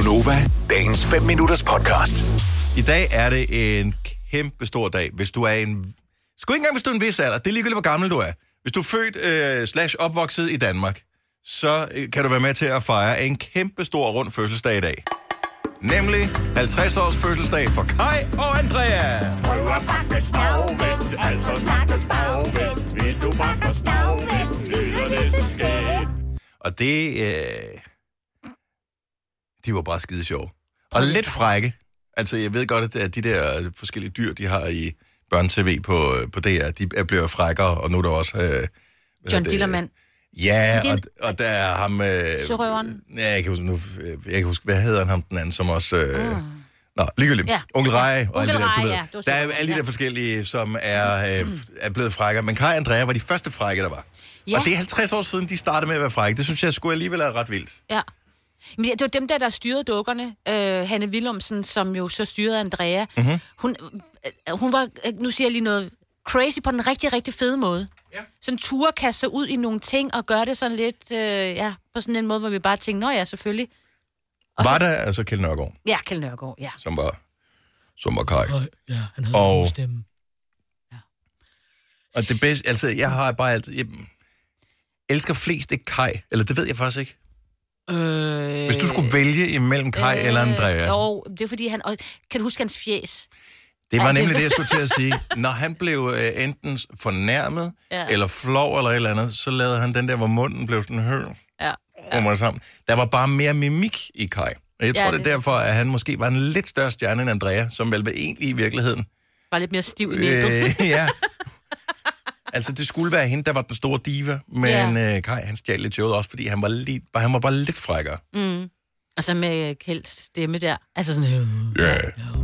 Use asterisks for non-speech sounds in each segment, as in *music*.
Gunova, dagens 5 minutters podcast. I dag er det en kæmpe stor dag, hvis du er en... Sgu ikke engang, hvis du er en vis alder. Det er ligegyldigt, hvor gammel du er. Hvis du er født øh, slash opvokset i Danmark, så øh, kan du være med til at fejre en kæmpe stor rund fødselsdag i dag. Nemlig 50 års fødselsdag for Kai og Andrea. Prøv at bakke stagvendt, altså snakke bagvendt. Hvis du bakker stagvendt, lyder det så skægt. Og det... Øh, de var bare skide sjove. Og lidt frække. Altså, jeg ved godt, at de der forskellige dyr, de har i børne-tv på, på DR, de er blevet frækkere, og nu er der også... Øh, John? Dillermand. Ja, og, og der er ham... Øh, Sørøveren. Ja, jeg kan huske, nu, øh, jeg kan huske, hvad hedder han ham den anden, som også... Øh, Nå, ligegyldigt. Ja. Onkel Rej. og Onkel alle de der, du ved. ja, Der er alle de der forskellige, som er, øh, er blevet frækker. Men Kai og Andrea var de første frække, der var. Ja. Og det er 50 år siden, de startede med at være frække. Det synes jeg skulle alligevel er ret vildt. Ja. Men det var dem der, der styrede dukkerne. Øh, Hanne Willumsen, som jo så styrede Andrea. Mhm. Mm-hmm. Hun, øh, hun var, øh, nu siger jeg lige noget, crazy på den rigtig, rigtig fede måde. Ja. Sådan ture kaste sig ud i nogle ting og gøre det sådan lidt, øh, ja, på sådan en måde, hvor vi bare tænkte, nå ja, selvfølgelig. Og Var så- der altså Kjell Nørgaard, Ja, Kjell Nørgaard, ja. som var, som var Kai. Ja, han havde Og- en stemme. Og det bedste, altså, jeg har bare altid... Jeg elsker flest ikke Kai, eller det ved jeg faktisk ikke. Øh, Hvis du skulle vælge imellem Kai øh, eller Andrea, Jo, det er fordi han... Og, kan du huske hans fjes? det var Ja, det- nemlig det, jeg skulle til at sige. *laughs* Når han blev øh, enten fornærmet, ja. Eller flov, eller et eller andet, så lavede han den der, hvor munden blev sådan hø, Ja. ja. sammen. Der var bare mere mimik i Kai. Og jeg tror, Ja, det er det- derfor, at han måske var en lidt større stjerne end Andrea, som vel var egentlig i virkeligheden. Bare lidt mere stiv i. Øh, *laughs* ja. Altså, det skulle være hende, der var den store diva, men Ja. øh, Kai, han stjal lidt showet også, fordi han var, lidt, han var bare lidt frækkere. Og så med Kjelds stemme der. Altså sådan... Øh. Ja.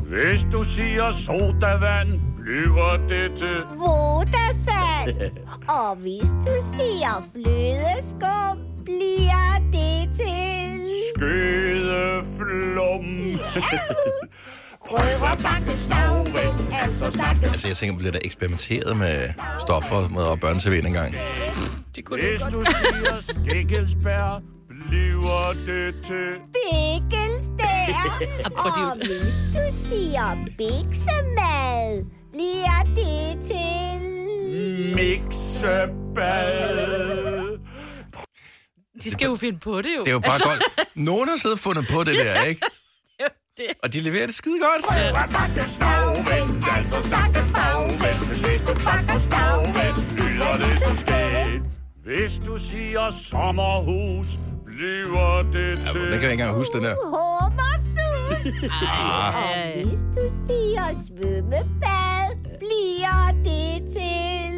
Hvis du siger sodavand, bliver det til Vodasand. Og hvis du siger flødeskum, bliver det til... skødeflum. Prøv at bakke stagvendt, altså snakke Altså, jeg tænker, bliver der eksperimenteret med stoffer og sådan noget, og børne en gang. Hvis du siger stikkelsbær, bliver det til Bikkelstær. *laughs* Og hvis du siger biksemad, bliver det til... mixebad. De skal jo finde på det jo. Det er jo bare godt. Nogen har siddet og fundet på det der, *laughs* ikke? Det. Og de leverer det skide godt. Prøv at bakke stagvendt, altså snakke bagvendt. Hvis du bakker stagvendt, lyder det så skægt. Hvis du siger sommerhus, bliver det Ja, til... den kan jeg ikke engang huske, den der. Hummersus. *laughs* Og hvis du siger svømmebad, bliver det til...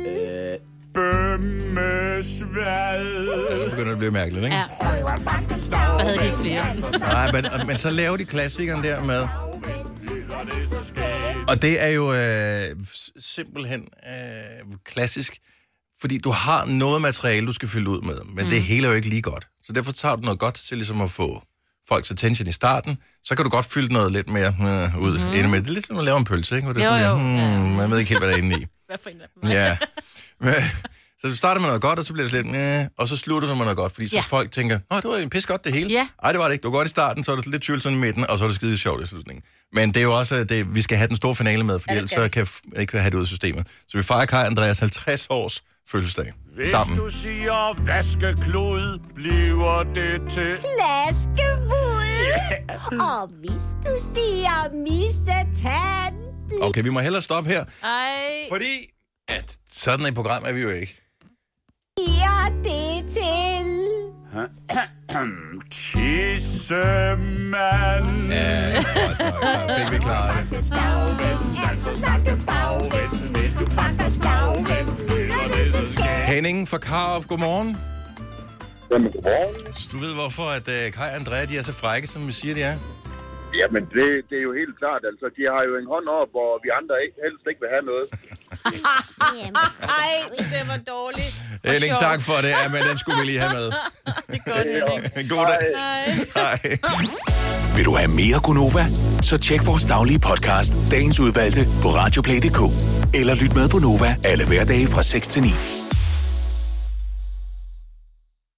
Bømmesvad. Så begynder det at blive mærkeligt, ikke? Ja. Der havde de ikke flere. Nej, men, men så laver de klassikeren der med. Og det er jo øh, simpelthen øh, klassisk, fordi du har noget materiale, du skal fylde ud med, men mm. det hele er jo ikke lige godt. Så derfor tager du noget godt til ligesom at få folks attention i starten, så kan du godt fylde noget lidt mere øh, ud mm. med. Det er lidt som at lave en pølse, ikke? Hvor det er Jo, sådan, jo, hmm. Man ved ikke helt, hvad der er inde i. *laughs* Hvad for en? Ja. *laughs* Så du starter med noget godt, og så bliver det lidt, øh, og så slutter du med noget godt, fordi så Ja. folk tænker, nå, det var en pis godt det hele. Ja. Ej, det var det ikke. Det var godt i starten, så er det lidt tvivlsomt i midten, og så er det skide sjovt i slutningen. Men det er jo også, at det, vi skal have den store finale med, fordi Ja, ellers så vi. kan f- ikke have det ud af systemet. Så vi fejrer Kai Andreas 50 års fødselsdag Hvis sammen. du siger vaskeklud, bliver det til... Flaskevud. Og hvis du siger missetand, Okay, vi må hellere stoppe her, Ej. fordi at sådan et program er vi jo ikke. Tissemand. Ja, nok. Så fik vi klaret det. Altså. Henning fra Karup, godmorgen. Jamen, godmorgen. Du ved, hvorfor at uh, Kai og Andrea, de er så frække, som vi siger, de er? Jamen, det, det er jo helt klart. Altså, de har jo en hånd op, hvor vi andre ikke, helst ikke vil have noget. Jamen, Ej, det var dårligt. Henning, tak for det. Ja, men den skulle vi lige have med. *laughs* Det er godt, Henning. En god dag. Hej. Hej. *laughs* Vil du have mere Gunova? Så tjek vores daglige podcast, dagens udvalgte, på radioplay.dk. Eller lyt med på Nova alle hverdage fra 6 til 9.